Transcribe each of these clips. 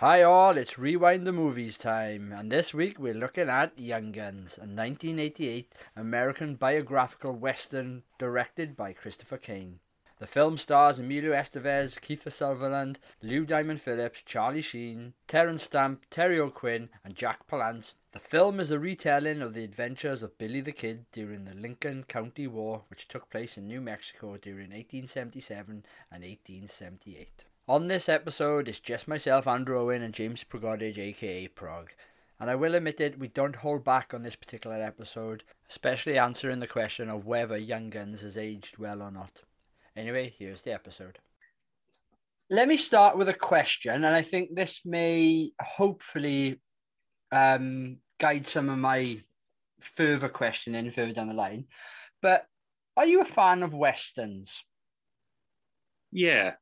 Hi all, it's Rewind the Movies time, and this week we're looking at Young Guns, a 1988 American biographical western directed by Christopher Cain. The film stars Emilio Estevez, Kiefer Sutherland, Lou Diamond Phillips, Charlie Sheen, Terence Stamp, Terry O'Quinn, and Jack Palance. The film is a retelling of the adventures of Billy the Kid during the Lincoln County War, which took place in New Mexico during 1877 and 1878. On this episode, it's just myself, Andrew Owen, and James Progodage, aka Prog. And I will admit it, we don't hold back on this particular episode, especially answering the question of whether Young Guns has aged well or not. Anyway, here's the episode. Let me start with a question, and I think this may hopefully um, guide some of my further questioning further down the line. But are you a fan of westerns? Yeah,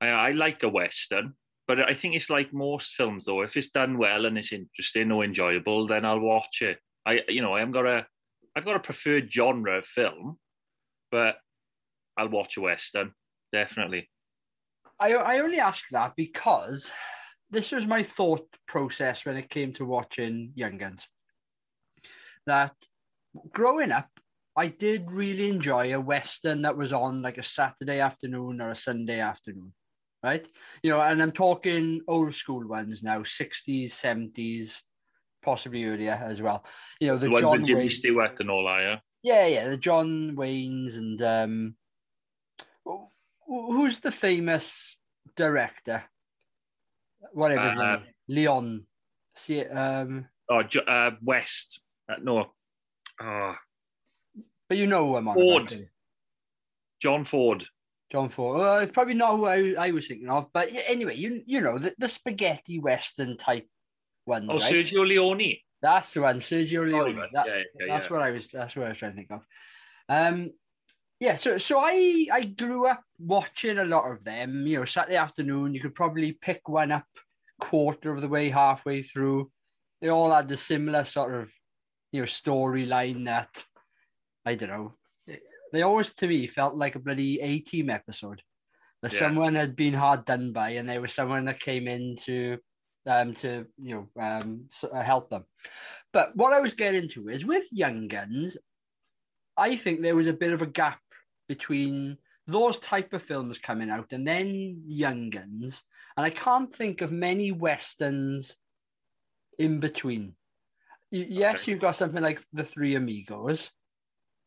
I, I like a western, but I think it's like most films though. If it's done well and it's interesting or enjoyable, then I'll watch it. I, you know, I am got a, I've got a preferred genre of film, but I'll watch a western definitely. I I only ask that because this was my thought process when it came to watching Young Guns. That growing up, I did really enjoy a western that was on like a Saturday afternoon or a Sunday afternoon, right? You know, and I'm talking old school ones now, 60s, 70s, possibly earlier as well. You know, the, the John Jimmy Wayne. Stewart and all that, yeah. Yeah, yeah, the John Waynes and um, who's the famous director? Whatever his Uh, name. Leon. See, um, Oh, uh, West. Uh, no, oh, but you know who I'm on. Ford. John Ford. John Ford. Well, it's probably not who I, I was thinking of, but anyway, you you know the, the spaghetti western type ones, Oh, right? Sergio Leone. That's the one, Sergio Leone. right. That- Yeah, yeah, that's yeah. what I was. That's what I was trying to think of. Um, yeah. So so I I grew up watching a lot of them. You know, Saturday afternoon, you could probably pick one up quarter of the way, halfway through. They all had the similar sort of you know storyline that I don't know. They always to me felt like a bloody A team episode. That Yeah. someone had been hard done by, and there was someone that came in to um to you know um s- uh, help them. But what I was getting to is with Young Guns, I think there was a bit of a gap between those type of films coming out and then Young Guns, and I can't think of many westerns in between. Yes, Okay. you've got something like The Three Amigos,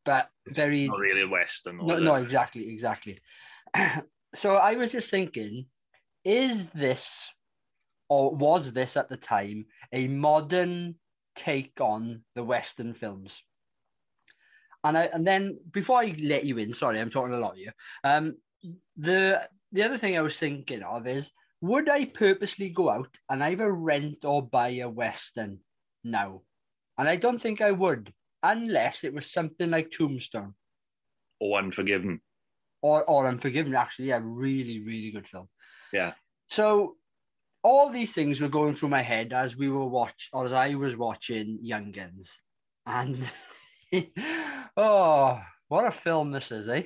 but very Not really Western. no, no, exactly, exactly. so I was just thinking, is this or was this at the time a modern take on the Western films? And I and then before I let you in, sorry, I'm talking a lot here. Um, the the other thing I was thinking of is, would I purposely go out and either rent or buy a Western now? And I don't think I would, unless it was something like Tombstone Or Unforgiven. or or Unforgiven. Actually, yeah, really, really good film. Yeah. So all these things were going through my head as we were watch or as I was watching Young Guns, and oh, what a film this is, eh?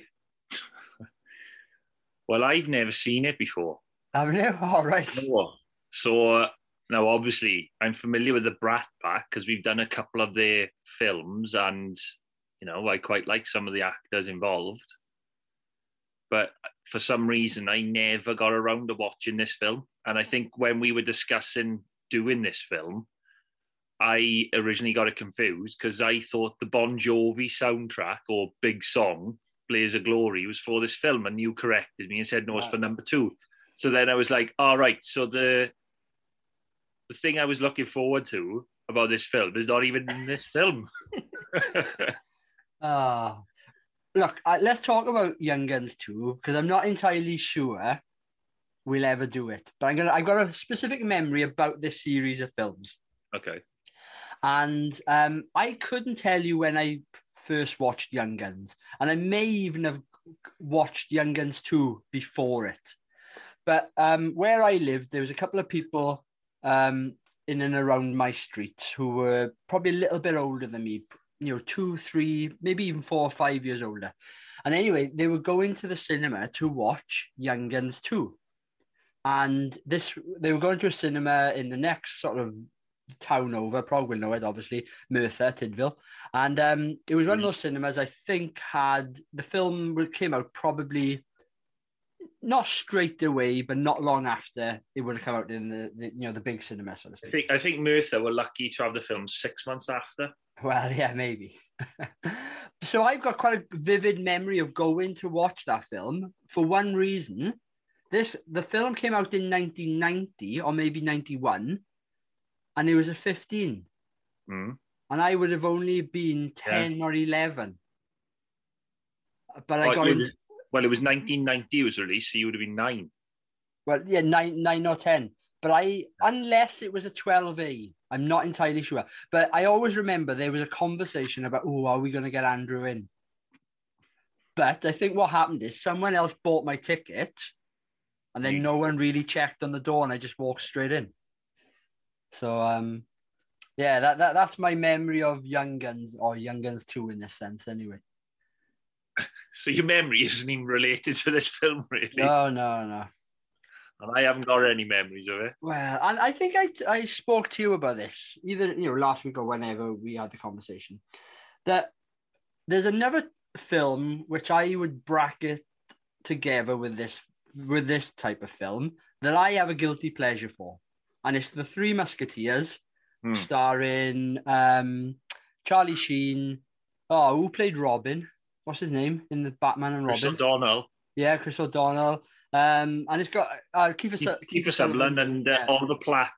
Well, I've never seen it before. Haven't you? All right. No. So now, obviously, I'm familiar with the Brat Pack because we've done a couple of their films, and you know, I quite like some of the actors involved. But uh, for some reason, I never got around to watching this film. And I think when we were discussing doing this film, I originally got it confused because I thought the Bon Jovi soundtrack or big song, Blaze of Glory, was for this film, and you corrected me and said no, it's for number two. So then I was like, all right, so the the thing I was looking forward to about this film is not even in this film. Ah, look, uh, let's talk about Young Guns too, because I'm not entirely sure we'll ever do it. But I'm gonna. I've got a specific memory about this series of films. okay. And um, I couldn't tell you when I first watched Young Guns, and I may even have watched Young Guns 2 before it. But um, where I lived, there was a couple of people um, in and around my street who were probably a little bit older than me, you know, two, three, maybe even four or five years older. And anyway, they were going to the cinema to watch Young Guns 2. and this they were going to a cinema in the next sort of town over. Probably know it, obviously, Merthyr Tydfil, and um, it was one of those cinemas I think had the film came out probably not straight away, but not long after it would have come out in the, the you know the big cinema, so I think I think Merthyr were lucky to have the film six months after. Well, yeah, maybe. so I've got quite a vivid memory of going to watch that film for one reason. This the film came out in 1990 or maybe 91, and it was a 15, Mm. and I would have only been 10 or 11. But I got you in, would- Well, it was 1990 it was released, so you would have been nine. well, yeah, nine, nine or 10. But I, unless it was a 12A, I'm not entirely sure. But I always remember there was a conversation about, oh, are we going to get Andrew in? But I think what happened is someone else bought my ticket and then no one really checked on the door and I just walked straight in. So, um, yeah, that, that that's my memory of Young Guns or Young Guns 2 in this sense, anyway. So your memory isn't even related to this film, really. No, no, no. And I haven't got any memories of it. Well, and I think I I spoke to you about this either you know last week or whenever we had the conversation that there's another film which I would bracket together with this with this type of film that I have a guilty pleasure for, and it's the Three Musketeers, Hmm. starring um, Charlie Sheen. Oh, who played Robin? What's his name in the Batman and Chris Robin? O'Donnell, Yeah, Chris O'Donnell. Um, and it's got uh, Kiefer, Su- Kiefer Sutherland, and uh, yeah. Oliver Platt.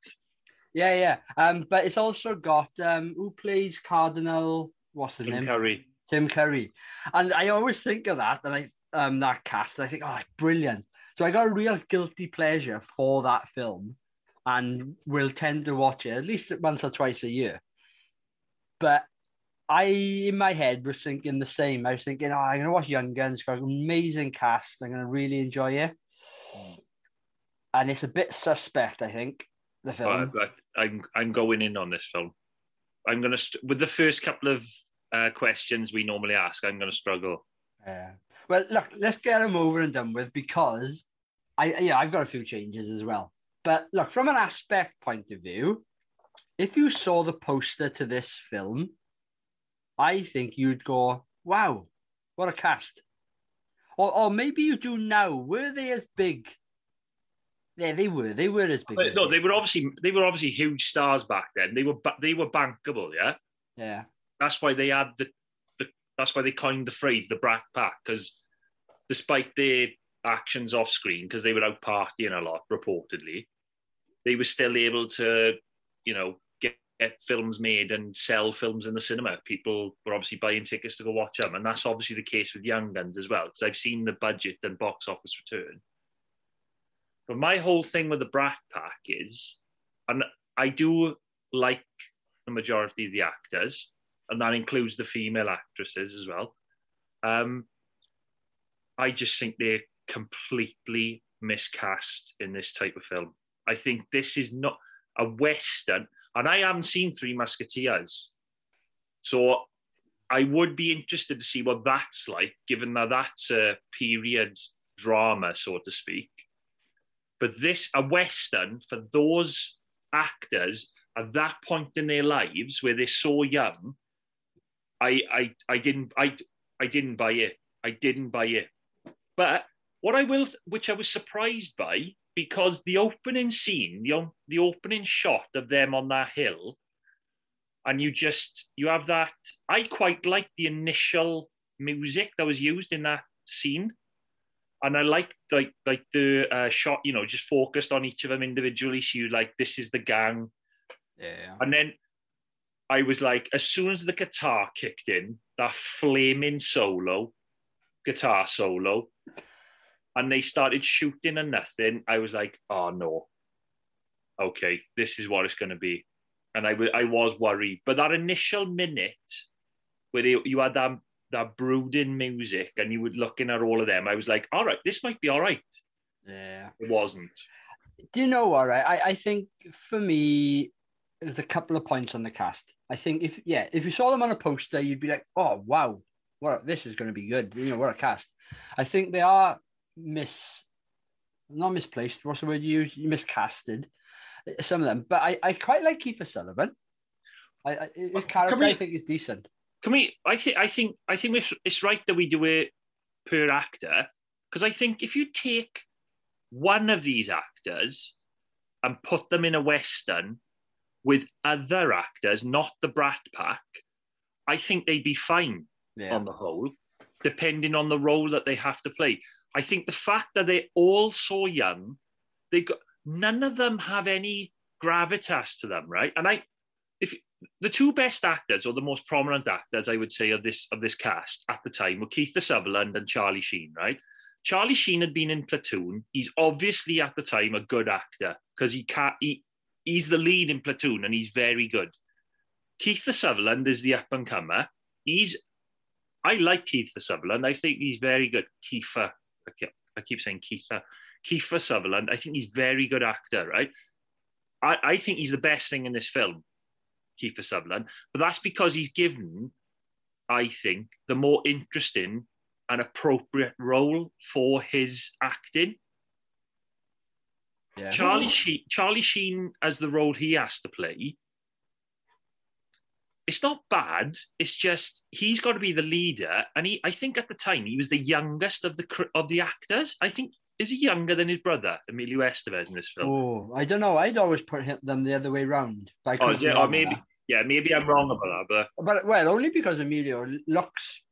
Yeah, yeah. Um, but it's also got um, who plays Cardinal? What's his Tim name? Curry. Tim Curry. And I always think of that, and I um that cast, and I think, oh, brilliant. So I got a real guilty pleasure for that film, and will tend to watch it at least once or twice a year. But I, in my head, was thinking the same. I was thinking, oh, I'm gonna watch Young Guns. Got an amazing cast. I'm gonna really enjoy it. And it's a bit suspect, I think, the film. But, but I'm I'm going in on this film. I'm gonna st- with the first couple of uh, questions we normally ask. I'm gonna struggle. Yeah. Well, look, let's get them over and done with because I yeah, I've got a few changes as well. But look, from an aspect point of view, if you saw the poster to this film, I think you'd go, "Wow, what a cast!" Or, or maybe you do now. Were they as big? Yeah, they were. They were as big. But as no, they were obviously they were obviously huge stars back then. They were they were bankable. Yeah, Yeah, that's why they had the, the that's why they coined the phrase the Brat Pack because despite their actions off screen, because they were out partying a lot reportedly, they were still able to, you know, get, films made and sell films in the cinema. People were obviously buying tickets to go watch them, and that's obviously the case with Young Guns as well. Because I've seen the budget and box office return. But my whole thing with the Brat Pack is, and I do like the majority of the actors, and that includes the female actresses as well. Um, I just think they're completely miscast in this type of film. I think this is not a Western, and I haven't seen Three Musketeers. So I would be interested to see what that's like, given that that's a period drama, so to speak. But this, a Western for those actors at that point in their lives where they're so young, I, I, I didn't, I, I didn't buy it. I didn't buy it. But what I will, which I was surprised by, because the opening scene, the the opening shot of them on that hill, and you just you have that. I quite like the initial music that was used in that scene, and I liked like like the uh, shot. You know, just focused on each of them individually. So you like this is the gang, yeah. and then I was like, as soon as the guitar kicked in, that flaming solo, guitar solo, and they started shooting and nothing, I was like, oh no. Okay, this is what it's going to be. And I, w- I was worried. But that initial minute where they, you had that, that brooding music and you were looking at all of them, I was like, all right, this might be all right. Yeah. It wasn't. Do you know what? Right? I, I think for me, there's a couple of points on the cast. I think if yeah, if you saw them on a poster, you'd be like, oh wow, what this is going to be good. You know, what a cast. I think they are mis not misplaced. What's the word you use? You miscasted some of them, but I, I quite like Kiefer Sutherland. I, I his character we- I think is decent. Can we? I think. I think. I think it's, it's right that we do it per actor because I think if you take one of these actors and put them in a western with other actors, not the Brat Pack, I think they'd be fine Yeah, on the whole, depending on the role that they have to play. I think the fact that they're all so young, they got none of them have any gravitas to them, right? And I, if the two best actors or the most prominent actors, I would say of this of this cast at the time were Keith Sutherland and Charlie Sheen, right? Charlie Sheen had been in Platoon. He's obviously at the time a good actor because he can't. He, he's the lead in Platoon and he's very good. Keith Sutherland is the up and comer. He's I like Keith Sutherland. I think he's very good. Kiefer, I keep, I keep saying Keitha. Uh, Kiefer Sutherland. I think he's a very good actor, right? I, I think he's the best thing in this film, Kiefer Sutherland. But that's because he's given, I think, the more interesting and appropriate role for his acting. yeah. Charlie Sheen, Charlie Sheen as the role he has to play. It's not bad. It's just he's got to be the leader, and he. I think at the time he was the youngest of the of the actors. I think is he younger than his brother Emilio Estevez in this film? Oh, I don't know. I'd always put him- them the other way round. But Oh, yeah, or maybe that. yeah, maybe I'm wrong about that, but But well, only because Emilio looks,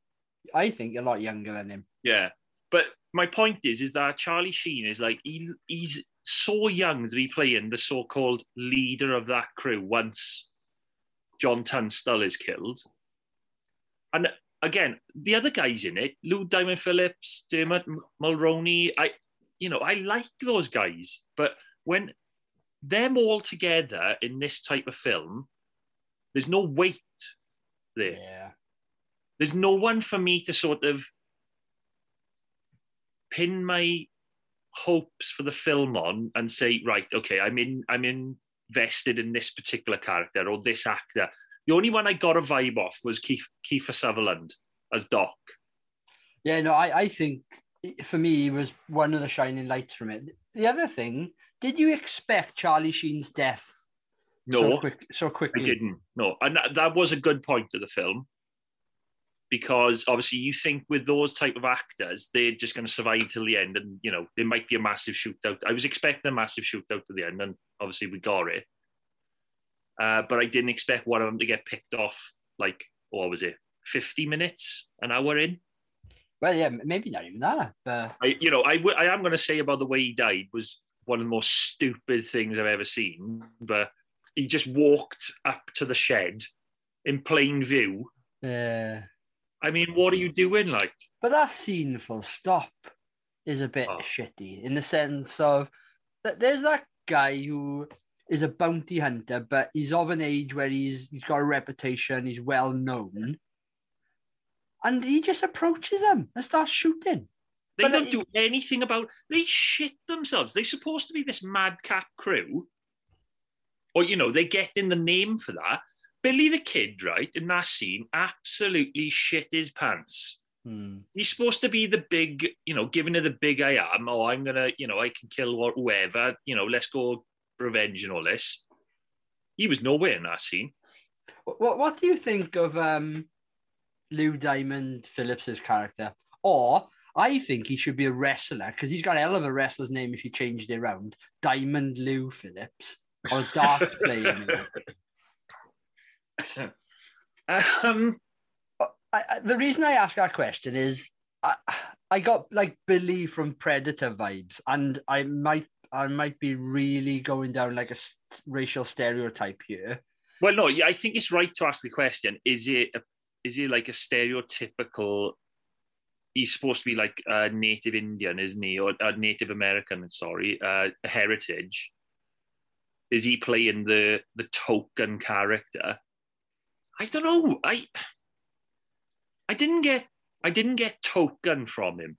I think, a lot younger than him. yeah. But my point is, is that Charlie Sheen is like he, he's so young to be playing the so-called leader of that crew once John Tunstall is killed. And again, the other guys in it, Lou Diamond Phillips, Dermot Mulroney, I, you know, I like those guys, but when them all together in this type of film, there's no weight there Yeah. there's no one for me to sort of pin my hopes for the film on and say, right, okay, I'm in, I'm invested in this particular character or this actor. The only one I got a vibe off was Keith, Kiefer Sutherland as Doc. Yeah, no, I, I think for me, he was one of the shining lights from it. The other thing, did you expect Charlie Sheen's death No, so, quick, so I didn't. No, and that, that was a good point of the film because obviously you think with those type of actors, they're just going to survive till the end, and you know there might be a massive shootout. I was expecting a massive shootout to the end, and obviously we got it. Uh, but I didn't expect one of them to get picked off like what was it, fifty minutes, an hour in. Well, yeah, maybe not even that. But I, you know, I, w- I am going to say about the way he died was one of the most stupid things I've ever seen. But he just walked up to the shed in plain view. uh, I mean, what are you doing? Like, but that scene, full stop, is a bit Oh. shitty in the sense of that there's that guy who is a bounty hunter, but he's of an age where he's he's got a reputation, he's well known, and he just approaches him and starts shooting. they But don't it- do anything about. They shit themselves. They're supposed to be this madcap crew, or you know, they get in the name for that. Billy the Kid, right in that scene, absolutely shit his pants. Hmm. He's supposed to be the big, you know, giving her the big I am. Oh, I'm gonna, you know, I can kill wh- whoever. You know, let's go revenge and all this. He was nowhere in that scene. What what do you think of um, Lou Diamond Phillips's character? Or I think he should be a wrestler because he's got a hell of a wrestler's name if you changed it around. Diamond Lou Phillips or darts player. Um, I, I, the reason I ask that question is I, I got like Billy from Predator vibes, and I might I might be really going down like a s- racial stereotype here. well, no, I think it's right to ask the question: Is it a, is it like a stereotypical? He's supposed to be like a Native Indian, isn't he, or a Native American? Sorry, uh, heritage. Is he playing the the token character? I don't know. I I didn't get I didn't get token from him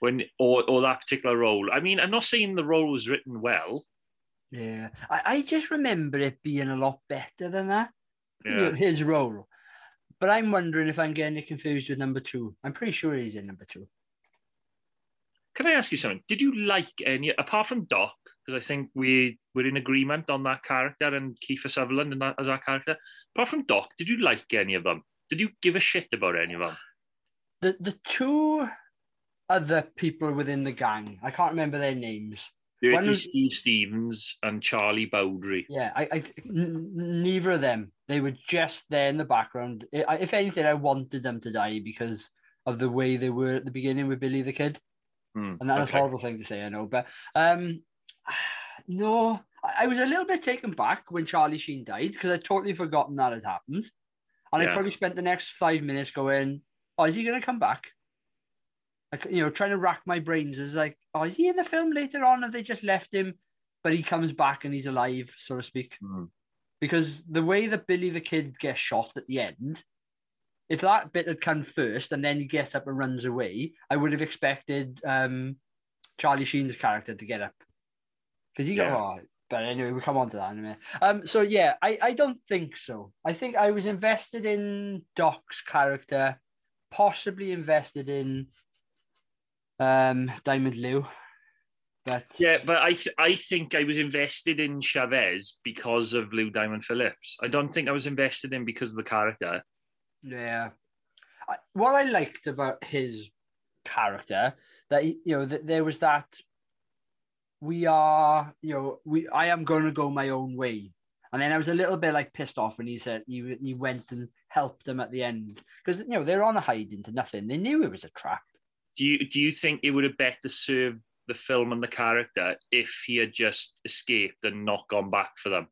when or or that particular role. I mean, I'm not saying the role was written well. Yeah, I, I just remember it being a lot better than that. Yeah. His role, but I'm wondering if I'm getting it confused with number two. I'm pretty sure he's in number two. Can I ask you something? Did you like any apart from Doc? Because I think we we're in agreement on that character and Kiefer Sutherland and that as our character. Apart from Doc, did you like any of them? Did you give a shit about any of them? The the two other people within the gang, I can't remember their names. One was- Steve Stephens and Charlie Bowdre. Yeah, I, I n- neither of them. They were just there in the background. If anything, I wanted them to die because of the way they were at the beginning with Billy the Kid. Hmm, And that's okay. a horrible thing to say, I know. But um, no, I was a little bit taken back when Charlie Sheen died because I'd totally forgotten that had happened. And I probably spent the next five minutes going, oh, is he going to come back? Like, you know, trying to rack my brains. Is like, oh, is he in the film later on? Have they just left him? But he comes back and he's alive, so to speak. Hmm. Because the way that Billy the Kid gets shot at the end, if that bit had come first and then he gets up and runs away, I would have expected um, Charlie Sheen's character to get up. Because he got, Yeah. oh, but anyway, we'll come on to that in a minute. Um, so yeah, I, I don't think so. I think I was invested in Doc's character, possibly invested in um, Diamond Lou. But Yeah, but I th- I think I was invested in Chavez because of Lou Diamond Phillips. I don't think I was invested in because of the character. Yeah. I, what I liked about his character that you know that there was that we are you know we I am going to go my own way, and then I was a little bit like pissed off when he said he he went and helped them at the end because you know they're on a hide into nothing. They knew it was a trap. Do you do you think it would have better served the film and the character if he had just escaped and not gone back for them?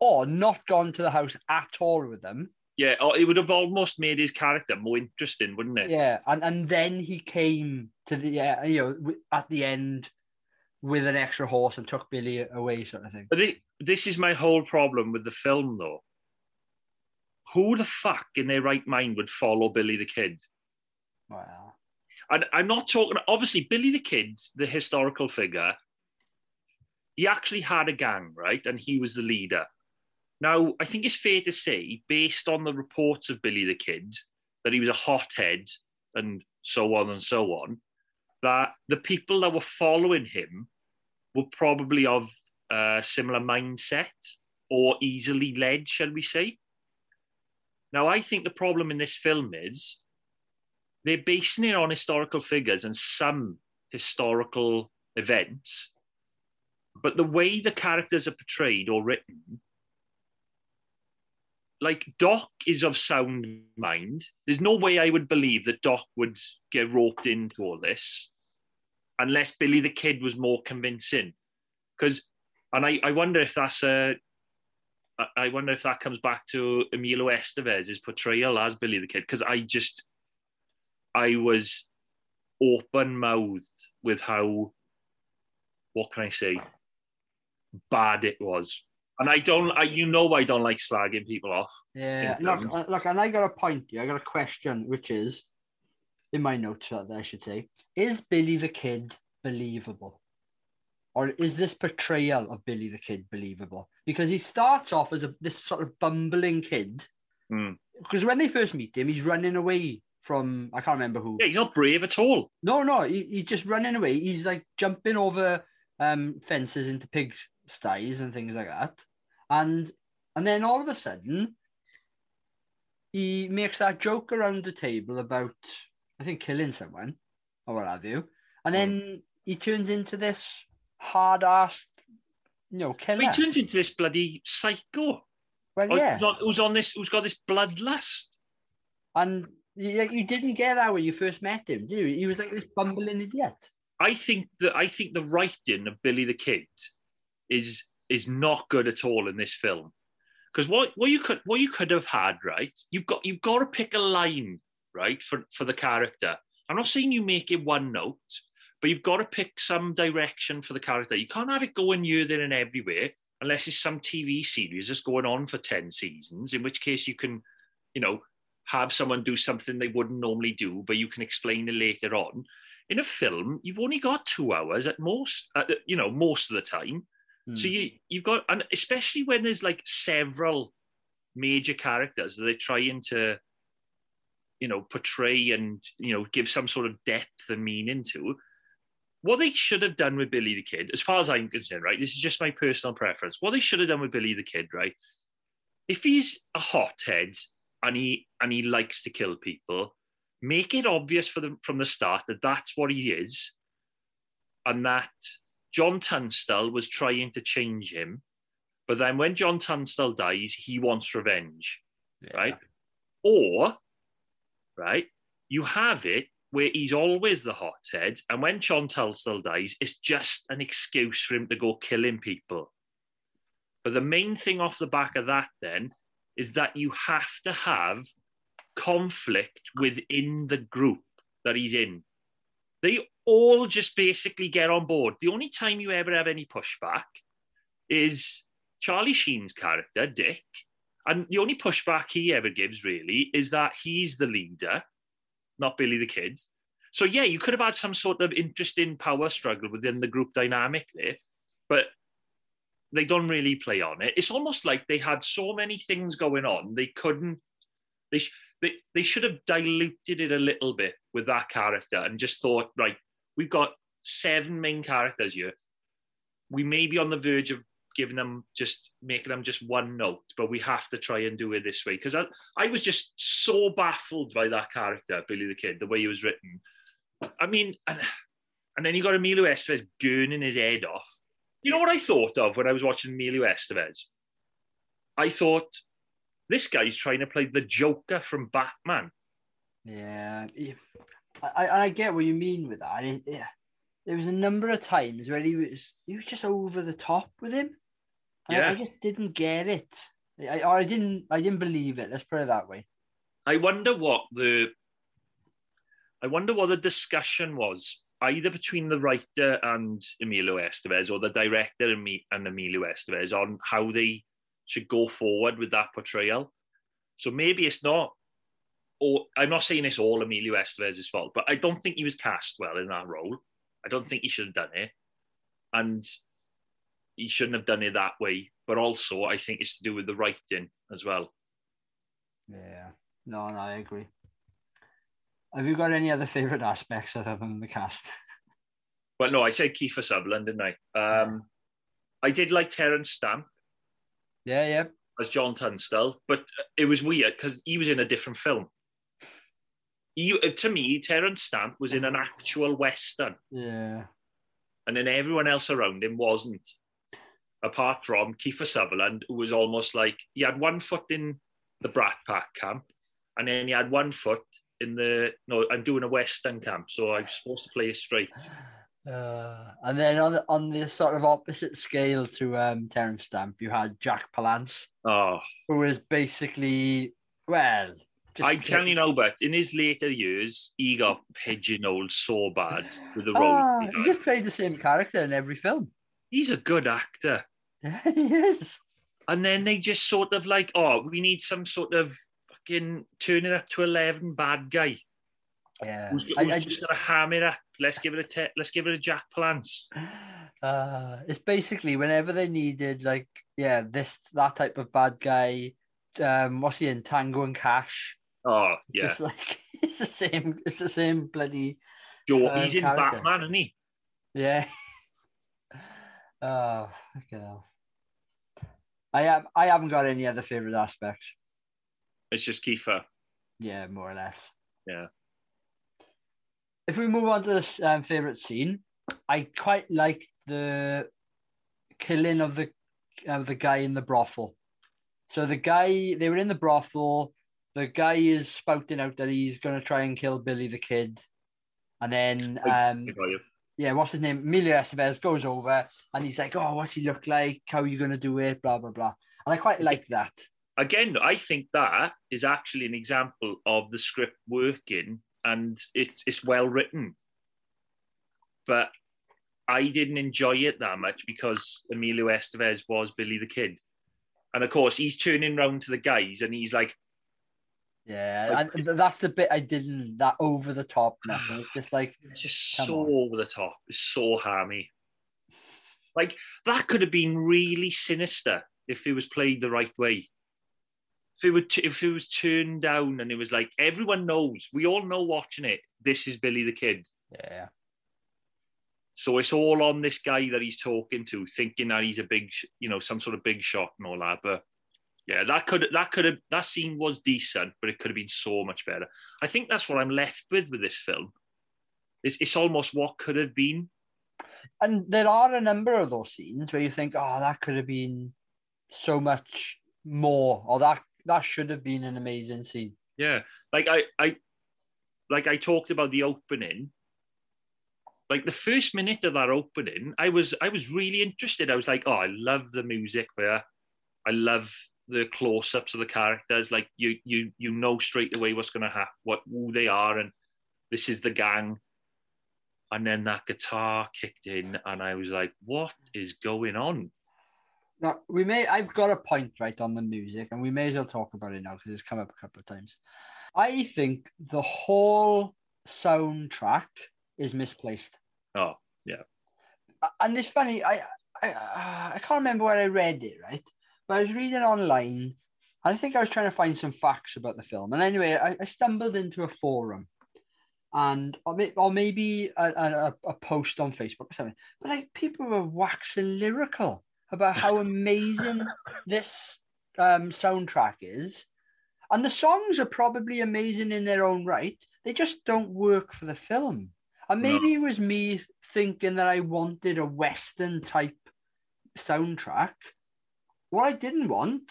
Or not gone to the house at all with them. Yeah, or it would have almost made his character more interesting, wouldn't it? Yeah, and and then he came to the uh, you know at the end with an extra horse and took Billy away, sort of thing. But it, this is my whole problem with the film, though. Who the fuck in their right mind would follow Billy the Kid? Well, And I'm not talking, obviously, Billy the Kid, the historical figure, he actually had a gang, right? And he was the leader. Now, I think it's fair to say, based on the reports of Billy the Kid, that he was a hothead and so on and so on, that the people that were following him were probably of a similar mindset or easily led, shall we say. Now, I think the problem in this film is they're basing it on historical figures and some historical events, but the way the characters are portrayed or written, like Doc is of sound mind. There's no way I would believe that Doc would get roped into all this unless Billy the Kid was more convincing. Because, and I, I wonder if that's a, I- I wonder if that comes back to Emilio Estevez's portrayal as Billy the Kid. Because I just, I was open mouthed with how, what can I say, bad it was. And I don't, I, you know, I don't like slagging people off. Yeah, look, uh, look, and I got a point here. I got a question, which is in my notes that I should say: Is Billy the Kid believable, or is this portrayal of Billy the Kid believable? Because he starts off as a this sort of bumbling kid. Hmm. Because when they first meet him, he's running away from I can't remember who. Yeah, he's not brave at all. No, no, he, he's just running away. He's like jumping over um, fences into pig sties and things like that. And and then all of a sudden, he makes that joke around the table about I think killing someone or what have you. And hmm. then he turns into this hard ass, you know, killer. He turns into this bloody psycho. well, yeah. Who's on, who's on this? Who's got this bloodlust? And you, you didn't get that when you first met him, did you? He was like this bumbling idiot. I think that I think the writing of Billy the Kid is is not good at all in this film. Because what, what you could what you could have had, right? You've got you've got to pick a line, right, for, for the character. I'm not saying you make it one note, but you've got to pick some direction for the character. You can't have it going here, there, and everywhere unless it's some TV series that's going on for 10 seasons, in which case you can, you know, have someone do something they wouldn't normally do, but you can explain it later on in a film, you've only got two hours at most, uh, you know, most of the time. So Hmm. you you've got, and especially when there's like several major characters that they're trying to, you know, portray and you know give some sort of depth and meaning to. what they should have done with Billy the Kid, as far as I'm concerned, right? This is just my personal preference. What they should have done with Billy the Kid, right? If he's a hothead and he and he likes to kill people, make it obvious for them from the start that that's what he is, and that John Tunstall was trying to change him, but then when John Tunstall dies, he wants revenge, Yeah. right? Or, right, you have it where he's always the hothead, and when John Tunstall dies, it's just an excuse for him to go killing people. But the main thing off the back of that then is that you have to have conflict within the group that he's in. They all just basically get on board. The only time you ever have any pushback is Charlie Sheen's character, Dick. And the only pushback he ever gives really is that he's the leader, not Billy the Kid. So yeah, you could have had some sort of interesting power struggle within the group dynamic there, but they don't really play on it. It's almost like they had so many things going on, they couldn't. They sh- they they should have diluted it a little bit with that character and just thought, right, we've got seven main characters here. We may be on the verge of giving them just making them just one note, but we have to try and do it this way. Because I, I was just so baffled by that character, Billy the Kid, the way he was written. I mean, and, and then you got Emilio Estevez gurning his head off. You know what I thought of when I was watching Emilio Estevez? I thought this guy's trying to play the Joker from Batman. Yeah. I, I get what you mean with that. Yeah, there was a number of times where he was he was just over the top with him. And I- I, just didn't get it. I, I didn't I didn't believe it. Let's put it that way. I wonder what the I wonder what the discussion was either between the writer and Emilio Estevez or the director and me and Emilio Estevez on how they should go forward with that portrayal. So maybe it's not or I'm not saying it's all Emilio Estevez's fault, but I don't think he was cast well in that role. I don't think he should have done it. And he shouldn't have done it that way. But also I think it's to do with the writing as well. Yeah. No, no, I agree. Have you got any other favorite aspects other than the cast? Well, no, I said Kiefer Sutherland, didn't I? Um, I did like Terence Stamp Yeah, yeah. as John Tunstall, but it was weird because he was in a different film. He, to me, Terence Stamp was in an actual western, Yeah. and then everyone else around him wasn't. Apart from Kiefer Sutherland, who was almost like he had one foot in the Brat Pack camp, and then he had one foot in the no. I'm doing a western camp, so I'm supposed to play straight. Uh, and then on the, on the sort of opposite scale to um, Terence Stamp, you had Jack Palance, Oh, who is basically well. Just I tell you now, but in his later years, he got pigeonholed so bad with the role. Ah, he he just played the same character in every film. He's a good actor. Yeah, he is. And then they just sort of like, oh, we need some sort of fucking turning up to eleven bad guy Yeah. who's, I- who's I- just gonna ham it up. Let's give it a te- let's give it a Jack Palance. Uh, it's basically whenever they needed like yeah this that type of bad guy. Um, what's he in Tango and Cash? Oh yeah, Just like it's the same. It's the same bloody Joe. uh, he's in character. Batman, isn't he? yeah. Oh, fucking hell. I have I haven't got any other favorite aspects. It's just Kiefer. Yeah, more or less. Yeah. If we move on to this um, favorite scene, I quite like the killing of the of the guy in the brothel. So the guy they were in the brothel. The guy is spouting out that he's gonna try and kill Billy the Kid, and then um, I got you. Yeah, what's his name? Emilio Estevez goes over and he's like, "Oh, what's he look like? How are you gonna do it? Blah blah blah." And I quite like that. Again, I think that is actually an example of the script working and it's it's well written. But I didn't enjoy it that much because Emilio Estevez was Billy the Kid. And of course, he's turning round to the guys and he's like, Yeah, Like- and that's the bit I didn't that over the topness. And it's just like, it's just so on. over the top. It's so hammy. Like, that could have been really sinister if it was played the right way. If it, would if it was turned down and it was like, everyone knows, we all know watching it, this is Billy the Kid. yeah, So it's all on this guy that he's talking to, thinking that he's a big, you know, some sort of big shot and all that. But yeah, that could that could have that scene was decent, but it could have been so much better. I think that's what I'm left with with this film. It's it's almost what could have been. And there are a number of those scenes where you think, oh, that could have been so much more, or that that should have been an amazing scene. Yeah, like I I like I talked about the opening. Like the first minute of that opening, I was I was really interested. I was like, oh, I love the music there. I love the close-ups of the characters. Like you you you know straight away what's gonna happen, what who they are, and this is the gang. And then that guitar kicked in, and I was like, "What is going on?" Now we may I've got a point right on the music, and we may as well talk about it now because it's come up a couple of times. I think the whole soundtrack is misplaced. Oh, yeah. And it's funny, I I I can't remember where I read it, right? But I was reading online, and I think I was trying to find some facts about the film. And anyway, I, I stumbled into a forum, and or, may, or maybe a, a, a post on Facebook or something. But like people were waxing lyrical about how amazing this um, soundtrack is. And the songs are probably amazing in their own right. They just don't work for the film. And maybe it was me thinking that I wanted a Western type soundtrack. What I didn't want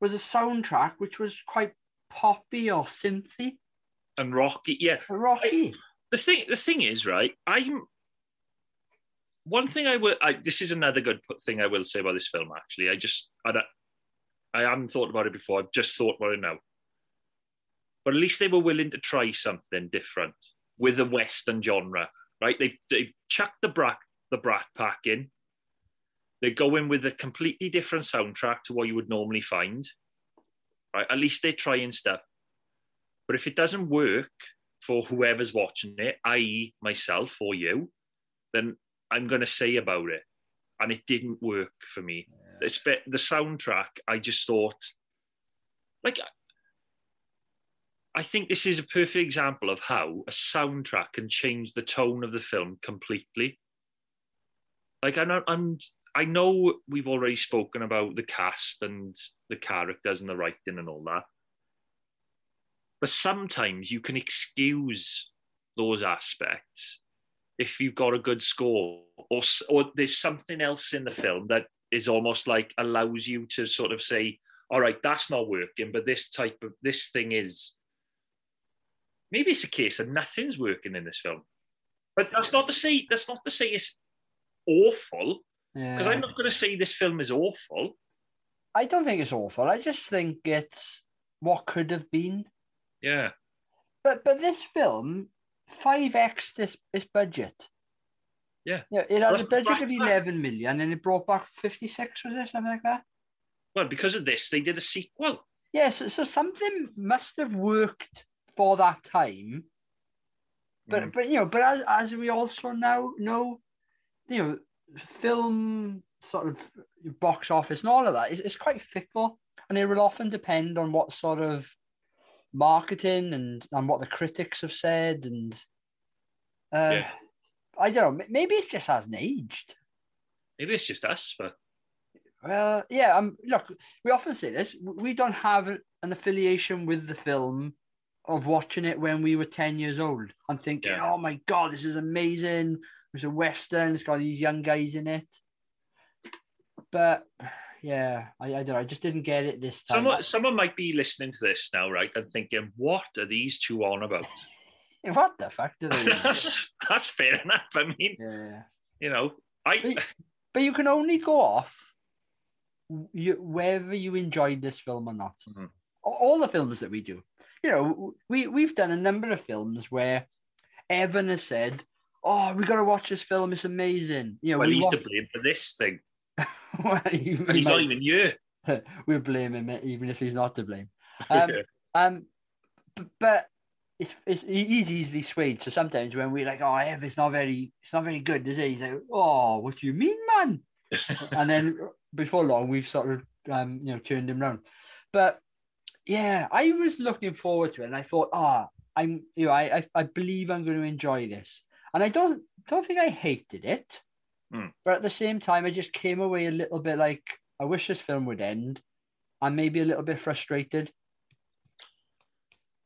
was a soundtrack which was quite poppy or synthy. And rocky, yeah. Rocky. I, the thing the thing is, right, I'm one thing I will. I, this is another good thing I will say about this film. Actually, I just I, I haven't thought about it before. I've just thought about it now. But at least they were willing to try something different with the Western genre, right? They've they've chucked the brat the Brat Pack in. They go in with a completely different soundtrack to what you would normally find. Right? At least they're trying stuff. But if it doesn't work for whoever's watching it, i.e., myself or you, then I'm going to say about it. And it didn't work for me. Yeah. It's the soundtrack, I just thought, like, I think this is a perfect example of how a soundtrack can change the tone of the film completely. Like, I know, I'm, I know we've already spoken about the cast and the characters and the writing and all that. But sometimes you can excuse those aspects if you've got a good score or or there's something else in the film that is almost like allows you to sort of say all right that's not working but this type of this thing is maybe it's a case that nothing's working in this film but that's not to say that's not to say it's awful because i'm not going to say this film is awful i don't think it's awful i just think it's what could have been yeah but but this film five x this this budget. Yeah. Yeah, it had a budget of eleven million and it brought back fifty six. Was it something like that? Well, because of this, they did a sequel. Yes, yeah, so, so, something must have worked for that time. But mm. but you know, but as as we also now know, you know, film sort of box office and all of that is it's quite fickle, and it will often depend on what sort of marketing and and what the critics have said and uh, yeah. I don't know. Maybe it just hasn't aged. Maybe it's just us, but well, yeah. Um, look, we often say this. We don't have an affiliation with the film of watching it when we were ten years old and thinking, yeah. "Oh my god, this is amazing! It's a western. It's got these young guys in it." But yeah, I, I don't know. I just didn't get it this time. Someone, someone might be listening to this now, right, and thinking, "What are these two on about?" what the fuck do they? that's, that's fair enough. I mean, yeah. you know, I. But, but you can only go off you, whether you enjoyed this film or not. Mm-hmm. All the films that we do, you know, we we've done a number of films where Evan has said, "Oh, we got to watch this film. It's amazing." You know, well, we he's watch... to blame for this thing well, he, he he's not even you. we'll blame him even if he's not to blame. Um, um, but, but it's, it's he's easily swayed. So sometimes when we're like, "Oh, Ev, it's not very, it's not very good," is it? He's like, "Oh, what do you mean, man?" and then before long, we've sort of um, you know turned him around. But yeah, I was looking forward to it, and I thought, "Ah, oh, I'm, you know, I, I, I believe I'm going to enjoy this." And I don't don't think I hated it, Hmm. but at the same time, I just came away a little bit like I wish this film would end, and maybe a little bit frustrated.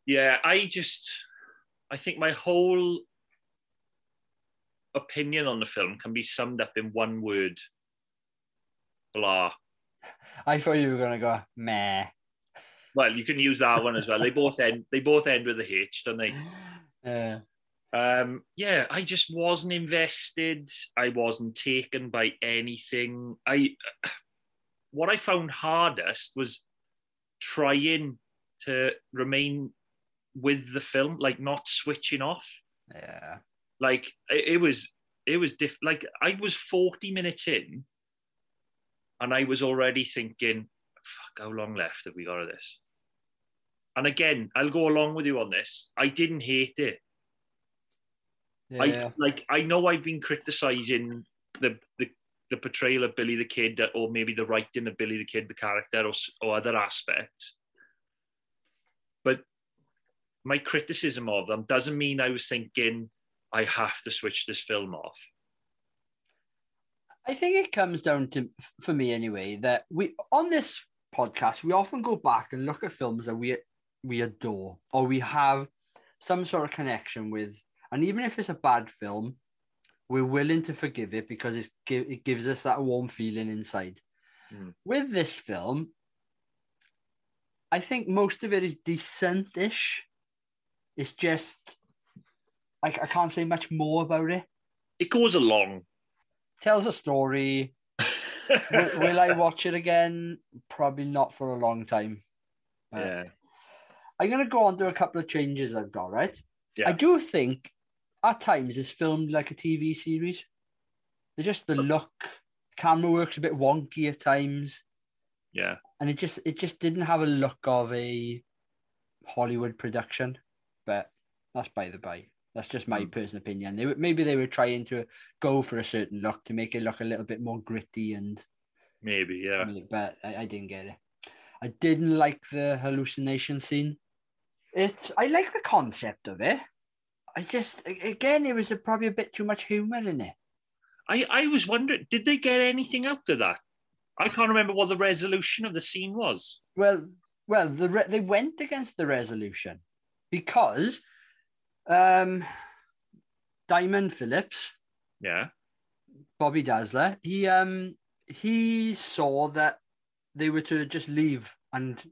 Yeah, I just, I think my whole opinion on the film can be summed up in one word. Blah. I thought you were gonna go meh. Well, you can use that one as well. They both end. They both end with a H, don't they? Uh, Um, yeah, I just wasn't invested. I wasn't taken by anything. I what I found hardest was trying to remain with the film, like not switching off. yeah. Like it, it was, it was diff. Like I was forty minutes in, and I was already thinking, "Fuck, how long left have we got of this?" And again, I'll go along with you on this. I didn't hate it. Yeah. I like I know I've been criticizing the, the the portrayal of Billy the Kid or maybe the writing of Billy the Kid the character or, or other aspects but my criticism of them doesn't mean I was thinking I have to switch this film off I think it comes down to, for me anyway, that we on this podcast we often go back and look at films that we we adore or we have some sort of connection with, and even if it's a bad film, we're willing to forgive it because it's, it gives us that warm feeling inside. Mm. With this film, I think most of it is decent-ish. It's just, I, I can't say much more about it. it goes along Tells a story. will, will I watch it again? Probably not for a long time. Uh, yeah I'm going to go on to a couple of changes I've got, right? Yeah. I do think at times it's filmed like a TV series. They're just the look, camera works a bit wonky at times, yeah and it just it just didn't have a look of a Hollywood production. But that's by the by. That's just my Mm. personal opinion. They were, maybe they were trying to go for a certain look to make it look a little bit more gritty and maybe yeah but I, I didn't get it. I didn't like the hallucination scene. It's I like the concept of it. I just again it was a, probably a bit too much humor in it. I, I was wondering did they get anything out of that I can't remember what the resolution of the scene was Well, well, the re- they went against the resolution because um, Diamond Phillips, yeah Bobby Dazzler, he um he saw that they were to just leave and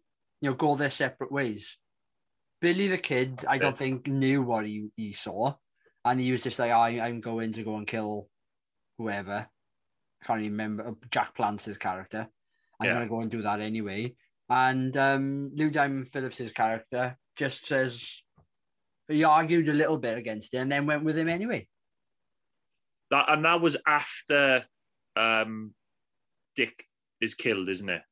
you know go their separate ways. Billy the kid, I don't think knew what he, he saw, and he was just like, I, "I'm going to go and kill whoever." I can't even remember uh, Jack Palance's character. I'm Yeah. gonna go and do that anyway. And um, Lou Diamond Phillips's character just says he argued a little bit against it and then went with him anyway. that and that was after um Dick is killed, isn't it?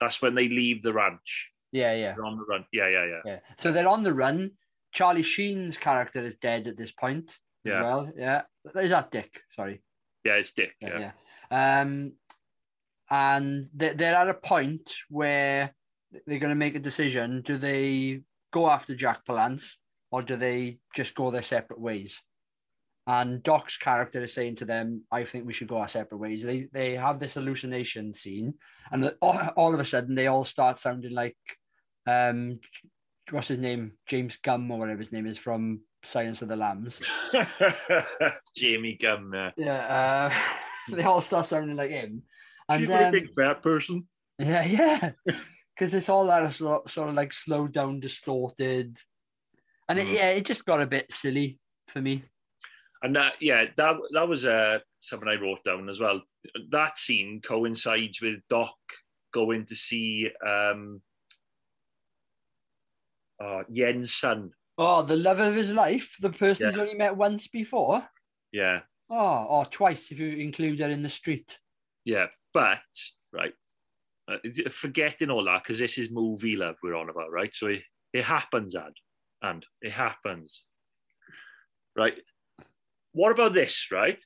That's when they leave the ranch. Yeah, yeah. They're on the run. Yeah, yeah, yeah. Yeah. So they're on the run. Charlie Sheen's character is dead at this point as Yeah. well. Yeah. Is that Dick? Sorry. Yeah, it's Dick. Yeah. Yeah. yeah. Um, and they- they're at a point where they're going to make a decision. Do they go after Jack Palance or do they just go their separate ways? And Doc's character is saying to them, I think we should go our separate ways. They they have this hallucination scene, and all, all of a sudden they all start sounding like um what's his name? James Gumb or whatever his name is from Silence of the Lambs. Jamie Gumb. Yeah. Yeah, uh, they all start sounding like him. And She's a um, big fat person. yeah, yeah, because it's all that sort sort of like slowed down, distorted, and it, Mm. yeah, it just got a bit silly for me. And that, yeah, that that was uh, something I wrote down as well. That scene coincides with Doc going to see um, uh, Yen Sun. Oh, the love of his life, the person he's only met once before. Yeah, Oh, or twice if you include her in the street. yeah. But right, uh, forgetting all that because this is movie love we're on about, right? So it, it happens, and and it happens, right? What about this, right?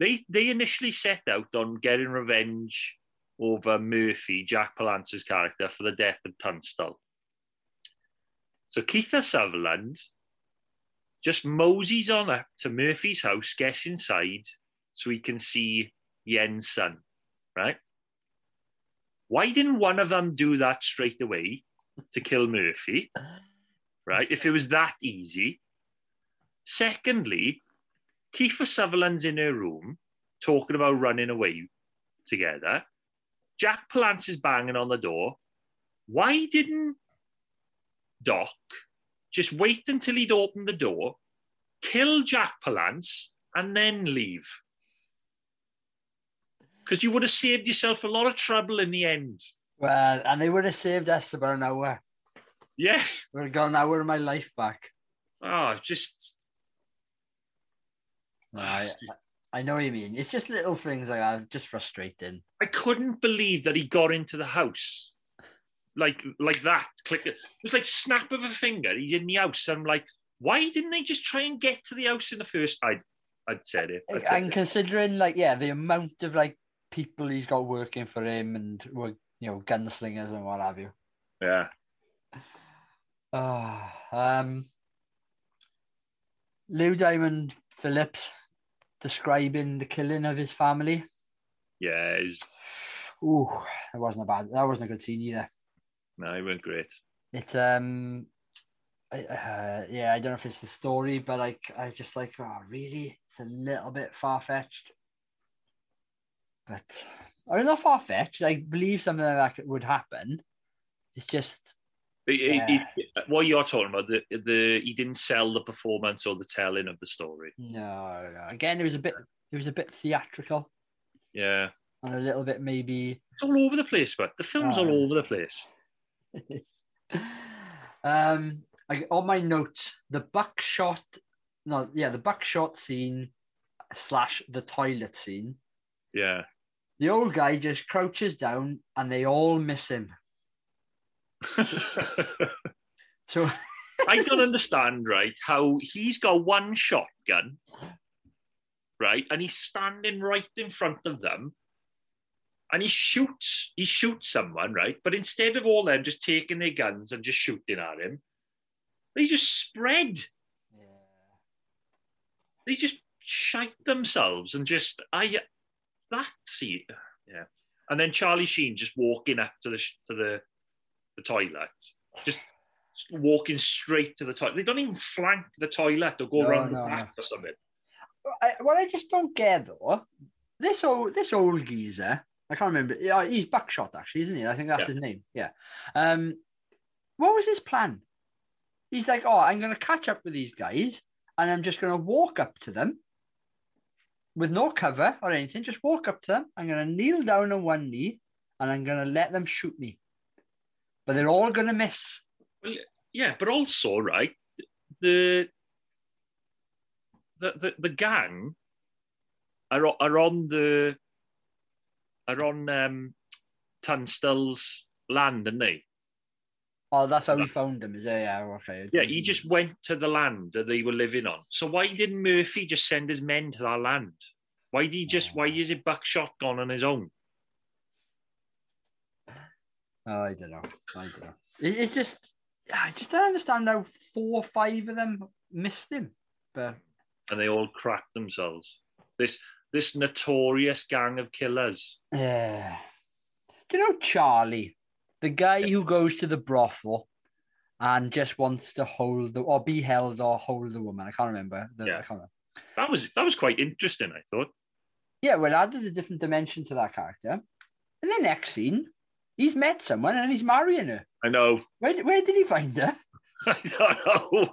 They they initially set out on getting revenge over Murphy, Jack Palance's character, for the death of Tunstall. So Kiefer Sutherland just moseys on up to Murphy's house, gets inside so he can see Yen Sun, right? Why didn't one of them do that straight away to kill Murphy, right? If it was that easy. Secondly, Kiefer Sutherland's in her room talking about running away together. Jack Palance is banging on the door. Why didn't Doc just wait until he'd opened the door, kill Jack Palance, and then leave? Because you would have saved yourself a lot of trouble in the end. Well, and they would have saved us about an hour. Yeah. Would have got an hour of my life back. Oh, just. No, I, I know what you mean. It's just little things like that, just frustrating. I couldn't believe that he got into the house. Like like that. Click it. was like snap of a finger. He's in the house. I'm like, why didn't they just try and get to the house in the first? I I'd said it. I'd said and it. considering, like, yeah, the amount of like people he's got working for him and were you know gunslingers and what have you. Yeah. Ah, um, Lou Diamond Phillips describing the killing of his family. Yeah, was, Ooh, that wasn't a bad. That wasn't a good scene either. no, it went great. It um, I, uh, yeah, I don't know if it's the story, but like I just like, oh, really? It's a little bit far fetched. But I mean, not far fetched. I believe something like that would happen. It's just Yeah. it- what you're talking about, the the he didn't sell the performance or the telling of the story. no, no. Again, it was a bit. It was a bit theatrical Yeah, and a little bit maybe. it's all over the place, but the film's Oh, all over the place. um, I, on my notes, the buckshot. No, yeah, the buckshot scene slash the toilet scene. Yeah, The old guy just crouches down, and they all miss him. So I don't understand, right? How he's got one shotgun, right, and he's standing right in front of them, and he shoots. He shoots someone, right? But instead of all them just taking their guns and just shooting at him, they just spread. Yeah. They just shite themselves and just I that see yeah. And then Charlie Sheen just walking up to the to the the toilet, just walking straight to the toilet. They don't even flank the toilet or go No, around no, the back or something. I, what I just don't get though, this old this old geezer, I can't remember. He's Buckshot actually, isn't he? I think that's Yeah. his name. Yeah. Um, what was his plan? He's like, oh, I'm gonna catch up with these guys, and I'm just gonna walk up to them with no cover or anything. Just walk up to them. I'm gonna kneel down on one knee, and I'm gonna let them shoot me. But they're all gonna miss. Yeah, but also right, the the the, the gang are are on the are on um Tunstall's land, aren't they? Oh, that's how he found them. Is it? Yeah. Okay. Yeah, he just went to the land that they were living on. So why didn't Murphy just send his men to that land? Why did he just? Why is it Buckshot gone on his own? Oh, I don't know. I don't know. It, it's just, I just don't understand how four or five of them missed him. But And they all cracked themselves. This this notorious gang of killers. yeah, do you know Charlie, the guy who goes to the brothel and just wants to hold the or be held or hold the woman? I can't remember. The, Yeah. I can't remember. That was that was quite interesting. I thought. Yeah, well, added a different dimension to that character. And the next scene, he's met someone and he's marrying her. I know. Where, where did he find her? I don't know.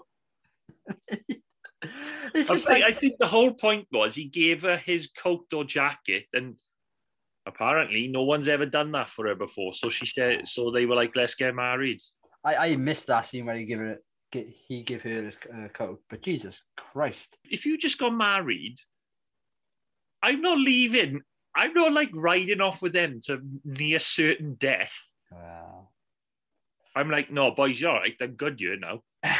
I think, like, I think the whole point was he gave her his coat or jacket, and apparently no one's ever done that for her before. So she said, so they were like, "Let's get married." I, I missed that scene where he give her he give her his uh, coat, but Jesus Christ, If you just got married, I'm not leaving. I'm not like riding off with them to near certain death. wow. I'm like, no, boys, you're all right. I'm good here now.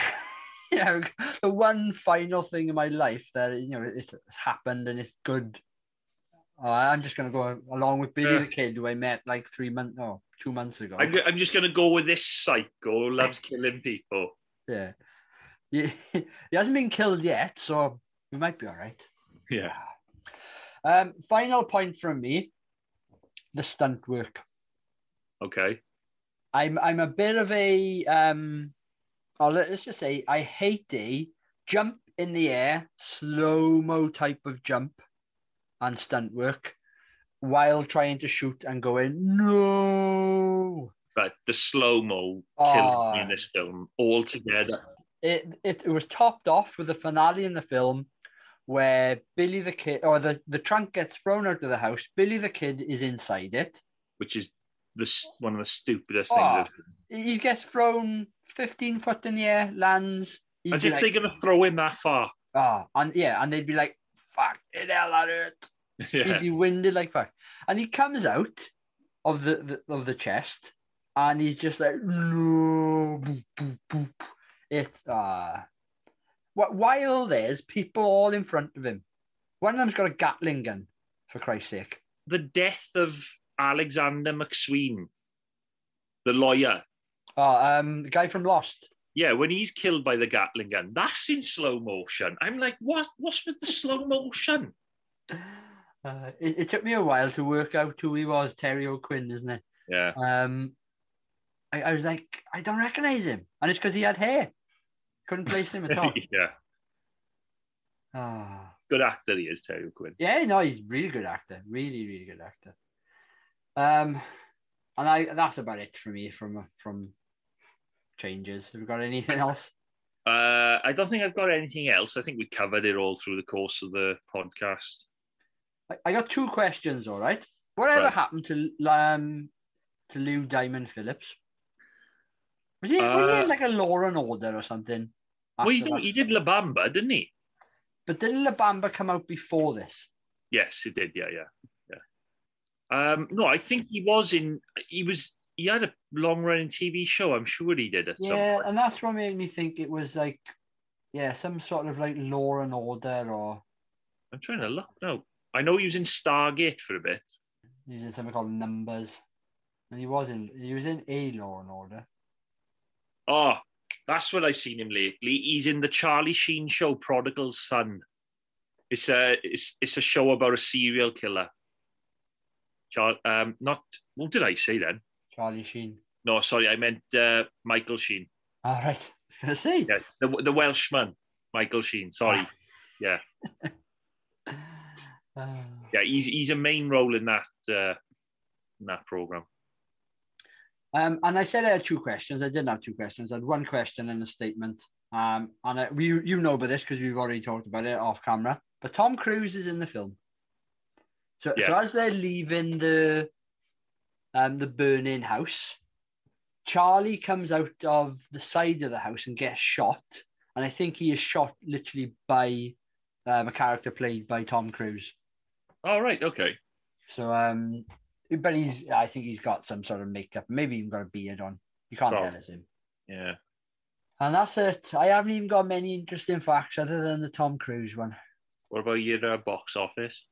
yeah, the one final thing in my life that you know it's, it's happened and it's good. Oh, I'm just gonna go along with Billy Yeah. the Kid, who I met like three months, no, oh, two months ago. I'm, I'm just gonna go with this psycho who loves killing people. Yeah. he, he hasn't been killed yet, so we might be all right. Yeah. Um, final point from me: the stunt work. Okay. I'm I'm a bit of a um, oh, let's just say I hate a jump in the air, slow mo type of jump and stunt work while trying to shoot and going no. But the slow mo Ah. killed me in this film altogether. It, it it was topped off with the finale in the film where Billy the kid or the, the trunk gets thrown out of the house. Billy the kid is inside it. which is the one of the stupidest Oh. things. He gets thrown 15 foot in the air, lands. As if like, they're going to throw him that far. Ah, and yeah, and they'd be like, fuck it, hell, that hurt. yeah. He'd be winded like fuck. And he comes out of the, the of the chest and he's just like, no, boop, boop, boop. It's uh wh- while there's people all in front of him. One of them's got a Gatling gun, for Christ's sake. The death of Alexander McSween, the lawyer. Oh, um, the guy from Lost. Yeah, when he's killed by the Gatling gun, that's in slow motion. I'm like, what? What's with the slow motion? Uh, it, it took me a while to work out who he was, Terry O'Quinn, isn't it? Yeah. Um, I, I was like, I don't recognize him, and it's because he had hair. Couldn't place him at all. yeah. Ah, Good actor he is, Terry Quinn. yeah, no, he's a really good actor, really, really good actor. Um, and I that's about it for me from from changes. Have we got anything else? Uh, I don't think I've got anything else. I think we covered it all through the course of the podcast. I, I got two questions. All right, whatever Right. happened to um to Lou Diamond Phillips? Was he was he Uh, in like a Law and Order or something? Well, he, did- he did La Bamba, didn't he? But didn't La Bamba come out before this? Yes, he did. Yeah, yeah, yeah. Um, no, I think he was in. He was. He had a long-running TV show. I'm sure he did at Yeah, and that's what made me think it was like, yeah, some sort of like Law and Order or I'm trying to look now. I know he was in Stargate for a bit. He was in something called Numbers. And he was in he was in a Law and Order. Oh, that's what I've seen him lately. He's in the Charlie Sheen show, Prodigal Son. It's a it's it's a show about a serial killer. Char- um, not what did I say then? Charlie Sheen. No, sorry, I meant uh, Michael Sheen. All right. I was gonna say. Yeah, the the Welshman, Michael Sheen. Sorry, yeah, Uh, yeah. He's he's a main role in that uh, in that program. Um, and I said I had two questions. I didn't have two questions. I had one question and a statement. Um, and I, we, you know about this because we've already talked about it off camera. But Tom Cruise is in the film. So, so as they're leaving the, um, the burning house, Charlie comes out of the side of the house and gets shot. And I think he is shot literally by um, a character played by Tom Cruise. All right, okay. So, um, but he's, I think he's got some sort of makeup, maybe even got a beard on. You can't tell it's him. Yeah. And that's it. I haven't even got many interesting facts other than the Tom Cruise one. What about your uh, box office?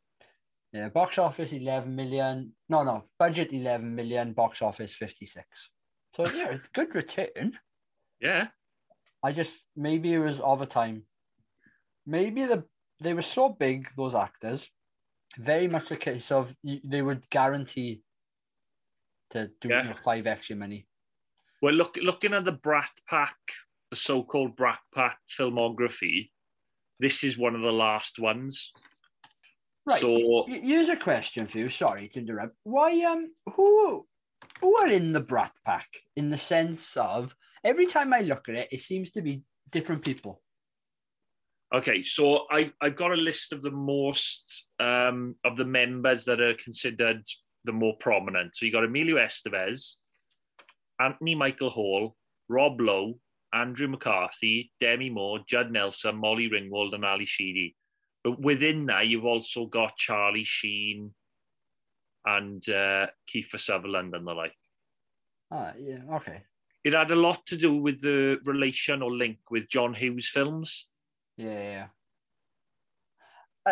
Yeah, box office 11 million. No, no, budget 11 million, box office 56. So, yeah, it's good return. Yeah. I just, maybe it was over time. Maybe the they were so big, those actors, very much a case of they would guarantee to do Yeah. you know, five extra money. Well, look, looking at the Brat Pack, the so-called Brat Pack filmography, this is one of the last ones. Right. So Here's a question for you. Sorry to interrupt. Why um who who are in the Brat Pack in the sense of every time I look at it, it seems to be different people. Okay, so I, I've got a list of the most um, of the members that are considered the more prominent. So you got Emilio Estevez, Anthony Michael Hall, Rob Lowe, Andrew McCarthy, Demi Moore, Judd Nelson, Molly Ringwald, and Ally Sheedy. But within that, you've also got Charlie Sheen and uh, Kiefer Sutherland and the like. Ah, yeah, okay. It had a lot to do with the relation or link with John Hughes films. Yeah.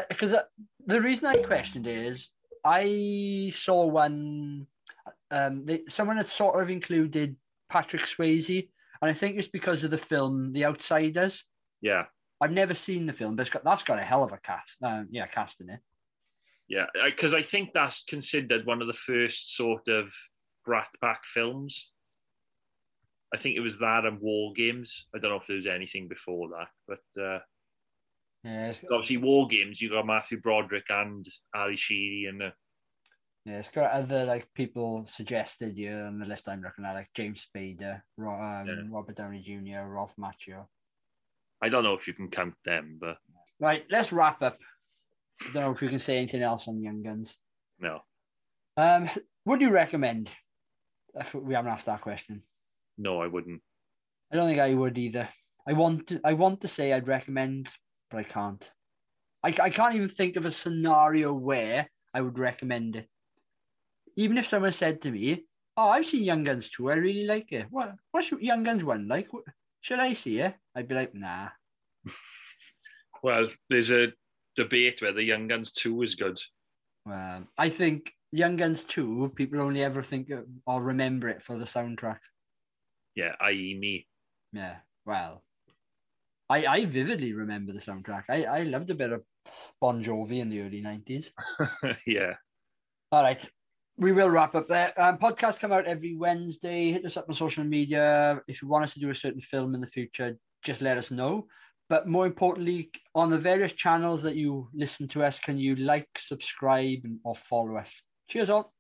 Because uh, the reason I questioned is I saw one. Um, they, someone had sort of included Patrick Swayze, and I think it's because of the film The Outsiders, Yeah, I've never seen the film, but it's got, that's got a hell of a cast. Um, yeah, cast in it. yeah, because I think that's considered one of the first sort of Brat Pack films. I think it was that and War Games. I don't know if there was anything before that, but uh, Yeah, it's, obviously War Games. You got Matthew Broderick and Ally Sheedy, and yeah, it's got other like people suggested here on the list I'm looking at, like James Spader, Ro- um, Yeah. Robert Downey Jr., Ralph Macchio. I don't know if you can count them, but Right, let's wrap up. I don't know if you can say anything else on Young Guns. no, Um, would you recommend? If we haven't asked that question. no, I wouldn't. I don't think I would either. I want to, I want to say I'd recommend, but I can't. I, I can't even think of a scenario where I would recommend it. Even if someone said to me, "Oh, I've seen Young Guns too. I really like it. What what's Young Guns one like? Should I see it?" I'd be like, "Nah." Well, there's a debate whether Young Guns Two is good. Um, I think Young Guns two. People only ever think of, or remember it for the soundtrack. Yeah, i.e., me. Yeah. Well, I I vividly remember the soundtrack. I I loved a bit of Bon Jovi in the early nineties. yeah, All right. We will wrap up there. Um, podcasts come out every Wednesday. Hit us up on social media. If you want us to do a certain film in the future, just let us know. But more importantly, on the various channels that you listen to us, can you like, subscribe, or follow us? Cheers, all.